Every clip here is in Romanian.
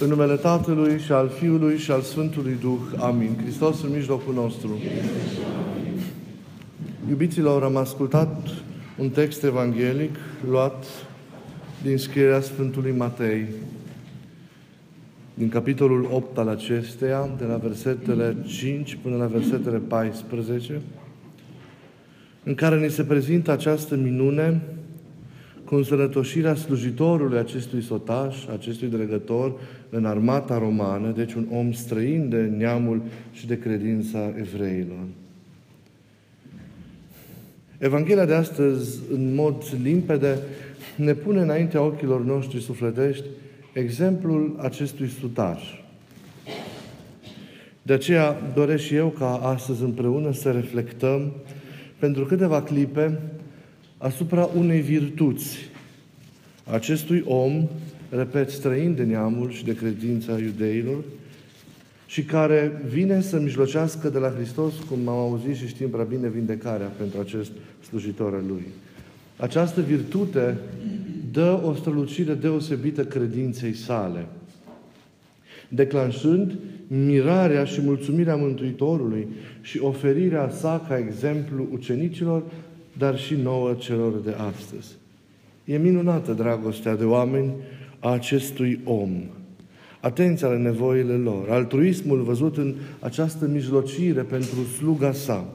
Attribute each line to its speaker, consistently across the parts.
Speaker 1: În numele Tatălui și al Fiului și al Sfântului Duh. Amin. Hristos în mijlocul nostru. Iubiților, am ascultat un text evanghelic luat din scrierea Sfântului Matei, din capitolul 8 al acesteia, de la versetele 5 până la versetele 14, în care ni se prezintă această minune cu însănătoșirea slujitorului acestui sotaș, acestui dregător, în armata romană, deci un om străin de neamul și de credința evreilor. Evanghelia de astăzi, în mod limpede, ne pune înaintea ochilor noștri sufletești exemplul acestui sutaș. De aceea doresc și eu ca astăzi împreună să reflectăm pentru câteva clipe asupra unei virtuți acestui om, repet, străin de neamul și de credința iudeilor, și care vine să mijlocească de la Hristos, cum am auzit și știm prea bine, vindecarea pentru acest slujitor al Lui. Această virtute dă o strălucire deosebită credinței sale, declanșând mirarea și mulțumirea Mântuitorului și oferirea sa ca exemplu ucenicilor, dar și nouă celor de astăzi. E minunată dragostea de oameni a acestui om. Atenția la nevoile lor, altruismul văzut în această mijlocire pentru sluga sa.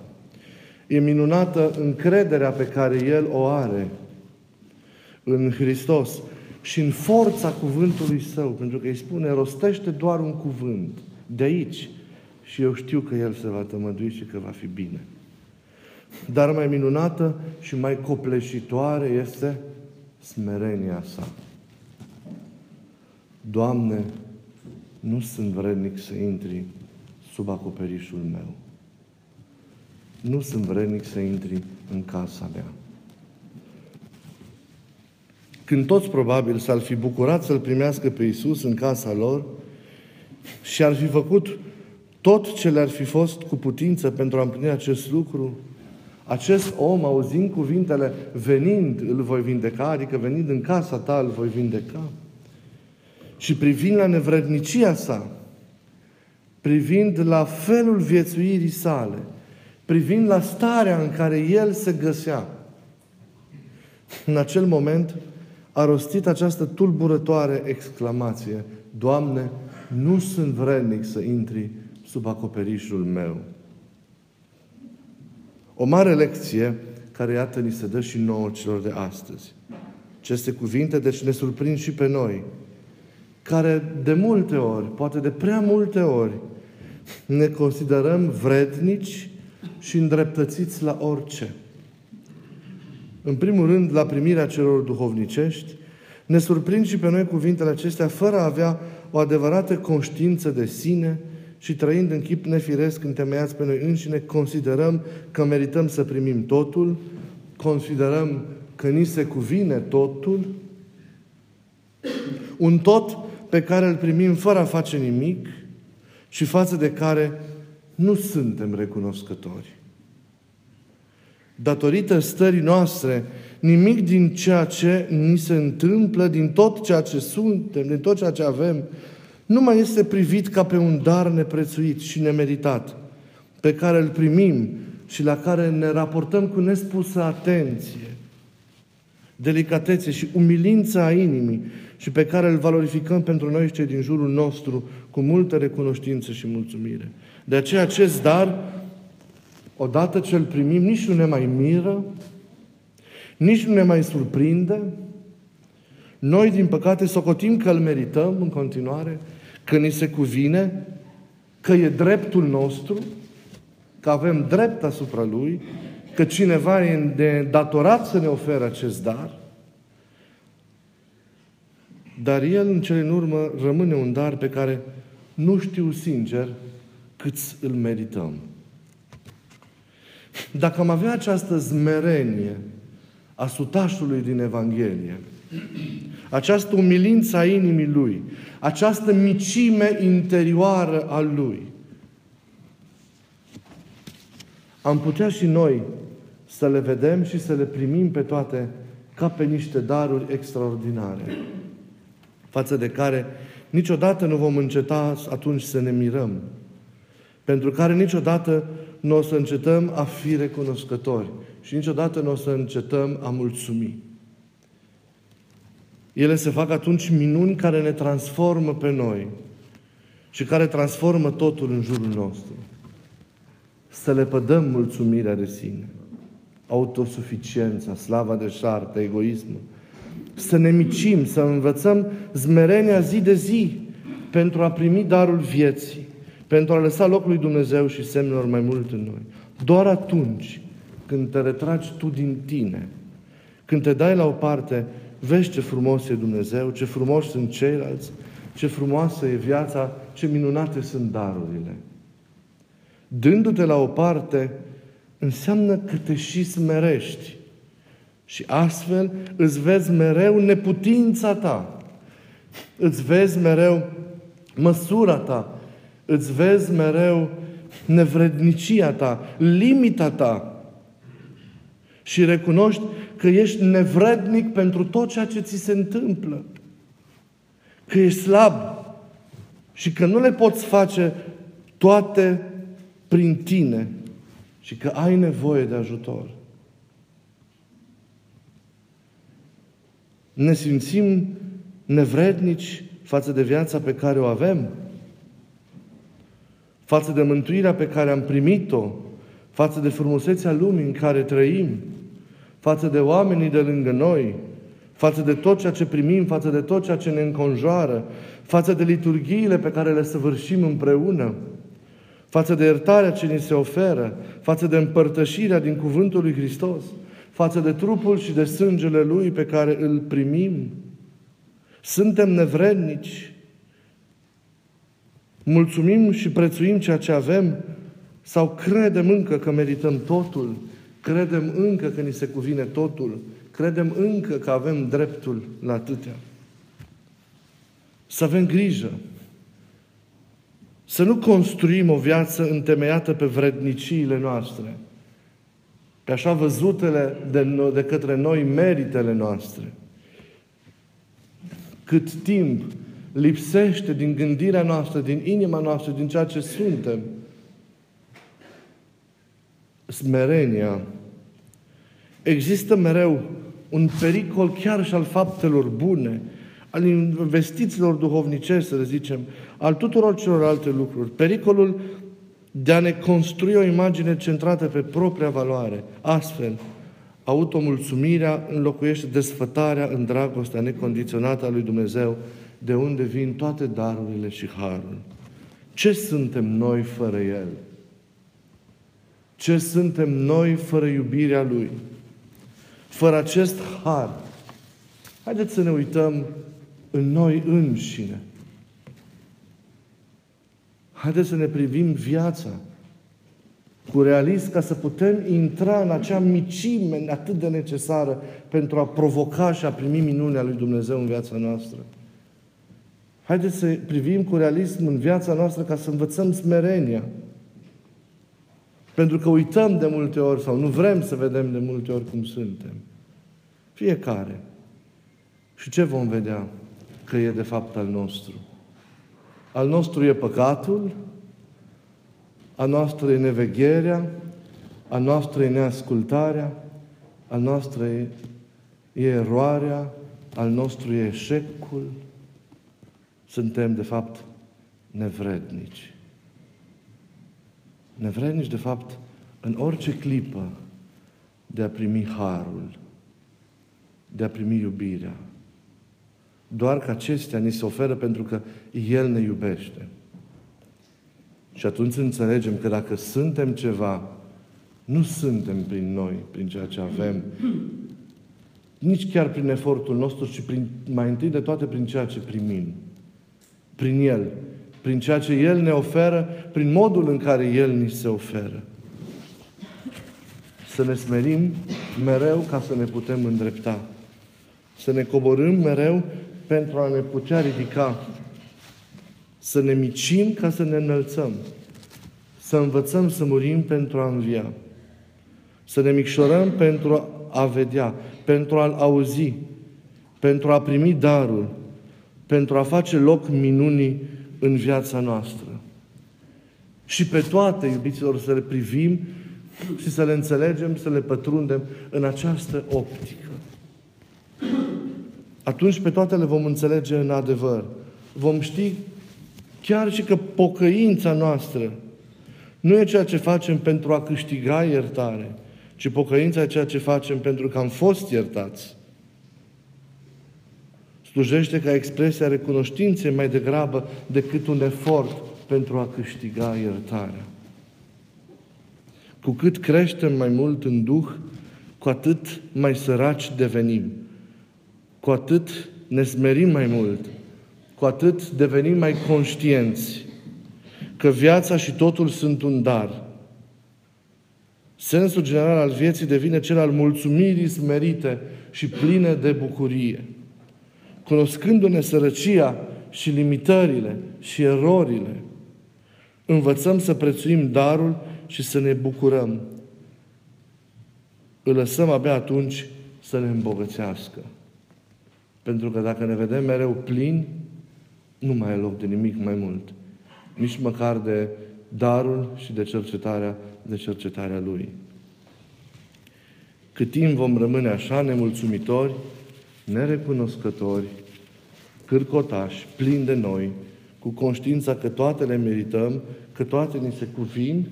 Speaker 1: E minunată încrederea pe care el o are în Hristos și în forța cuvântului său, pentru că îi spune, rostește doar un cuvânt de aici și eu știu că el se va tămădui și că va fi bine. Dar mai minunată și mai copleșitoare este smerenia sa. Doamne, nu sunt vrednic să intri sub acoperișul meu. Nu sunt vrednic să intri în casa mea. Când toți probabil s-ar fi bucurat să-L primească pe Iisus în casa lor și ar fi făcut tot ce le-ar fi fost cu putință pentru a împlini acest lucru, acest om, auzind cuvintele, venind, îl voi vindeca, adică venind în casa ta, îl voi vindeca, și privind la nevrednicia sa, privind la felul viețuirii sale, privind la starea în care el se găsea, în acel moment a rostit această tulburătoare exclamație, Doamne, nu sunt vrednic să intri sub acoperișul meu. O mare lecție care, iată, ni se dă și nouă celor de astăzi. Aceste cuvinte, deci, ne surprind și pe noi, care de multe ori, poate de prea multe ori, ne considerăm vrednici și îndreptățiți la orice. În primul rând, la primirea celor duhovnicești, ne surprind și pe noi cuvintele acestea fără a avea o adevărată conștiință de sine, și trăind în chip nefiresc, întemeiați pe noi înșine, considerăm că merităm să primim totul, considerăm că ni se cuvine totul, un tot pe care îl primim fără a face nimic și față de care nu suntem recunoscători. Datorită stării noastre, nimic din ceea ce ni se întâmplă, din tot ceea ce suntem, din tot ceea ce avem, nu mai este privit ca pe un dar neprețuit și nemeritat, pe care îl primim și la care ne raportăm cu nespusă atenție, delicatețe și umilința inimii și pe care îl valorificăm pentru noi cei din jurul nostru cu multă recunoștință și mulțumire. De aceea acest dar, odată ce îl primim, nici nu ne mai miră, nici nu ne mai surprinde, noi, din păcate, socotim că îl merităm în continuare, că ni se cuvine, că e dreptul nostru, că avem drept asupra Lui, că cineva e datorat să ne ofere acest dar, dar El, în cele în urmă, rămâne un dar pe care nu știu sincer cât îl merităm. Dacă am avea această zmerenie a sutașului din Evanghelie, această umilință a inimii Lui, această micime interioară a Lui. Am putea și noi să le vedem și să le primim pe toate ca pe niște daruri extraordinare, față de care niciodată nu vom înceta atunci să ne mirăm, pentru care niciodată nu o să încetăm a fi recunoscători și niciodată nu o să încetăm a mulțumi. Ele se fac atunci minuni care ne transformă pe noi și care transformă totul în jurul nostru. Să le pădăm mulțumirea de sine, autosuficiența, slava de șartă, egoismul. Să ne micim, să învățăm zmerenia zi de zi pentru a primi darul vieții, pentru a lăsa locul lui Dumnezeu și semnelor mai mult în noi. Doar atunci când te retragi tu din tine, când te dai la o parte, vezi ce frumos e Dumnezeu, ce frumos sunt ceilalți, ce frumoasă e viața, ce minunate sunt darurile. Dându-te la o parte, înseamnă că te și smerești. Și astfel îți vezi mereu neputința ta. Îți vezi mereu măsura ta. Îți vezi mereu nevrednicia ta, limita ta. Și recunoști că ești nevrednic pentru tot ceea ce ți se întâmplă. Că ești slab și că nu le poți face toate prin tine și că ai nevoie de ajutor. Ne simțim nevrednici față de viața pe care o avem, față de mântuirea pe care am primit-o, față de frumusețea lumii în care trăim, față de oamenii de lângă noi, față de tot ceea ce primim, față de tot ceea ce ne înconjoară, față de liturghiile pe care le săvârșim împreună, față de iertarea ce ni se oferă, față de împărtășirea din Cuvântul lui Hristos, față de trupul și de sângele Lui pe care îl primim. Suntem nevrednici. Mulțumim și prețuim ceea ce avem sau credem încă că merităm totul, credem încă că ni se cuvine totul, credem încă că avem dreptul la atâtea. Să avem grijă. Să nu construim o viață întemeiată pe vredniciile noastre, pe așa văzutele de, no- de către noi meritele noastre. Cât timp lipsește din gândirea noastră, din inima noastră, din ceea ce suntem, smerenia, există mereu un pericol chiar și al faptelor bune, al investițiilor duhovnicești, să zicem, al tuturor celorlalte lucruri. Pericolul de a ne construi o imagine centrată pe propria valoare. Astfel, automulțumirea înlocuiește desfătarea în dragostea necondiționată a lui Dumnezeu, de unde vin toate darurile și harul. Ce suntem noi fără El? Ce suntem noi fără iubirea Lui? Fără acest har? Haideți să ne uităm în noi înșine. Haideți să ne privim viața cu realism ca să putem intra în acea micime atât de necesară pentru a provoca și a primi minunea lui Dumnezeu în viața noastră. Haideți să privim cu realism în viața noastră ca să învățăm smerenia. Pentru că uităm de multe ori sau nu vrem să vedem de multe ori cum suntem. Fiecare. Și ce vom vedea? Că e de fapt al nostru. Al nostru e păcatul, a noastră e nevegherea, a noastră e neascultarea, a noastră e, e eroarea, al nostru e eșecul. Suntem, de fapt, nevrednici. Nevrednici, de fapt, în orice clipă de a primi harul, de a primi iubirea. Doar că acestea ni se oferă pentru că El ne iubește. Și atunci înțelegem că dacă suntem ceva, nu suntem prin noi, prin ceea ce avem, nici chiar prin efortul nostru, ci prin, mai întâi de toate prin ceea ce primim. Prin El. Prin ceea ce El ne oferă, prin modul în care El ni se oferă. Să ne smerim mereu ca să ne putem îndrepta. Să ne coborâm mereu pentru a ne putea ridica să ne micim ca să ne înălțăm. Să învățăm să murim pentru a învia. Să ne micșorăm pentru a vedea, pentru a-L auzi, pentru a primi darul, pentru a face loc minunii în viața noastră. Și pe toate, iubiților, să le privim și să le înțelegem, să le pătrundem în această optică. Atunci pe toate le vom înțelege în adevăr. Vom ști chiar și că pocăința noastră nu e ceea ce facem pentru a câștiga iertare, ci pocăința e ceea ce facem pentru că am fost iertați. Slujește ca expresia recunoștinței mai degrabă decât un efort pentru a câștiga iertarea. Cu cât creștem mai mult în Duh, cu atât mai săraci devenim. Cu atât ne smerim mai mult. Cu atât devenim mai conștienți că viața și totul sunt un dar. Sensul general al vieții devine cel al mulțumirii smerite și pline de bucurie. Cunoscându-ne sărăcia și limitările și erorile, învățăm să prețuim darul și să ne bucurăm. Îl lăsăm abia atunci să ne îmbogățească. Pentru că dacă ne vedem mereu plini, nu mai e loc de nimic mai mult. Nici măcar de darul și de cercetarea, de cercetarea Lui. Cât timp vom rămâne așa nemulțumitori, nerecunoscători, cârcotași, plini de noi, cu conștiința că toate le merităm, că toate ni se cuvin,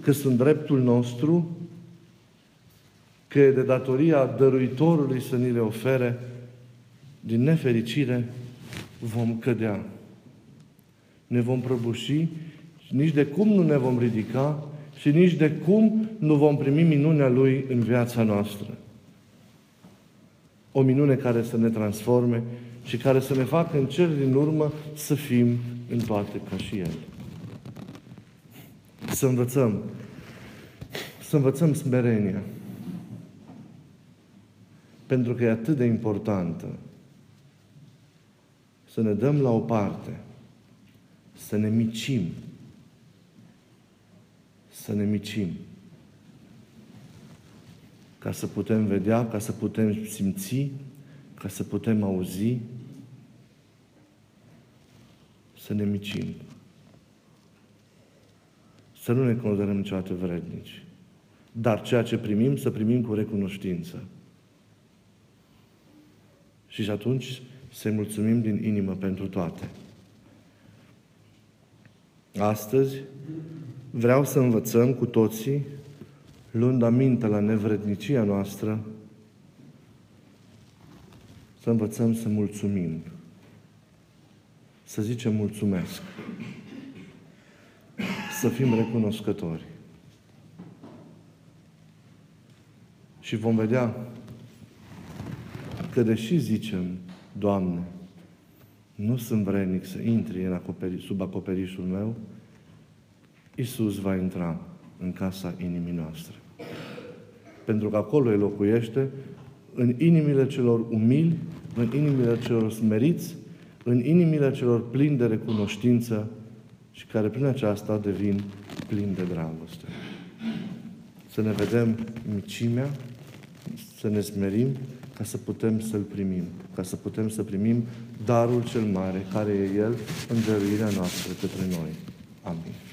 Speaker 1: că sunt dreptul nostru, că e de datoria dăruitorului să ni le ofere, din nefericire vom cădea. Ne vom prăbuși și nici de cum nu ne vom ridica și nici de cum nu vom primi minunea Lui în viața noastră. O minune care să ne transforme și care să ne facă în cel din urmă să fim în toate ca și El. Să învățăm. Să învățăm smerenia. Pentru că e atât de importantă să ne dăm la o parte, să ne micim, să ne micim, ca să putem vedea, ca să putem simți, ca să putem auzi, să ne micim. Să nu ne considerăm niciodată vrednici. Dar ceea ce primim, să primim cu recunoștință. Și atunci să mulțumim din inimă pentru toate. Astăzi vreau să învățăm cu toții, luând aminte la nevrednicia noastră, să învățăm să mulțumim. Să zicem mulțumesc. Să fim recunoscători. Și vom vedea că deși zicem, Doamne, nu sunt vrednic să intri în acoperi, sub acoperișul meu, Isus va intra în casa inimii noastre. Pentru că acolo El locuiește în inimile celor umili, în inimile celor smeriți, în inimile celor plini de recunoștință și care prin aceasta devin plini de dragoste. Să ne vedem micimea, să ne smerim ca să putem să-L primim, ca să putem să primim darul cel mare, care e El în dăruirea noastră către noi. Amin.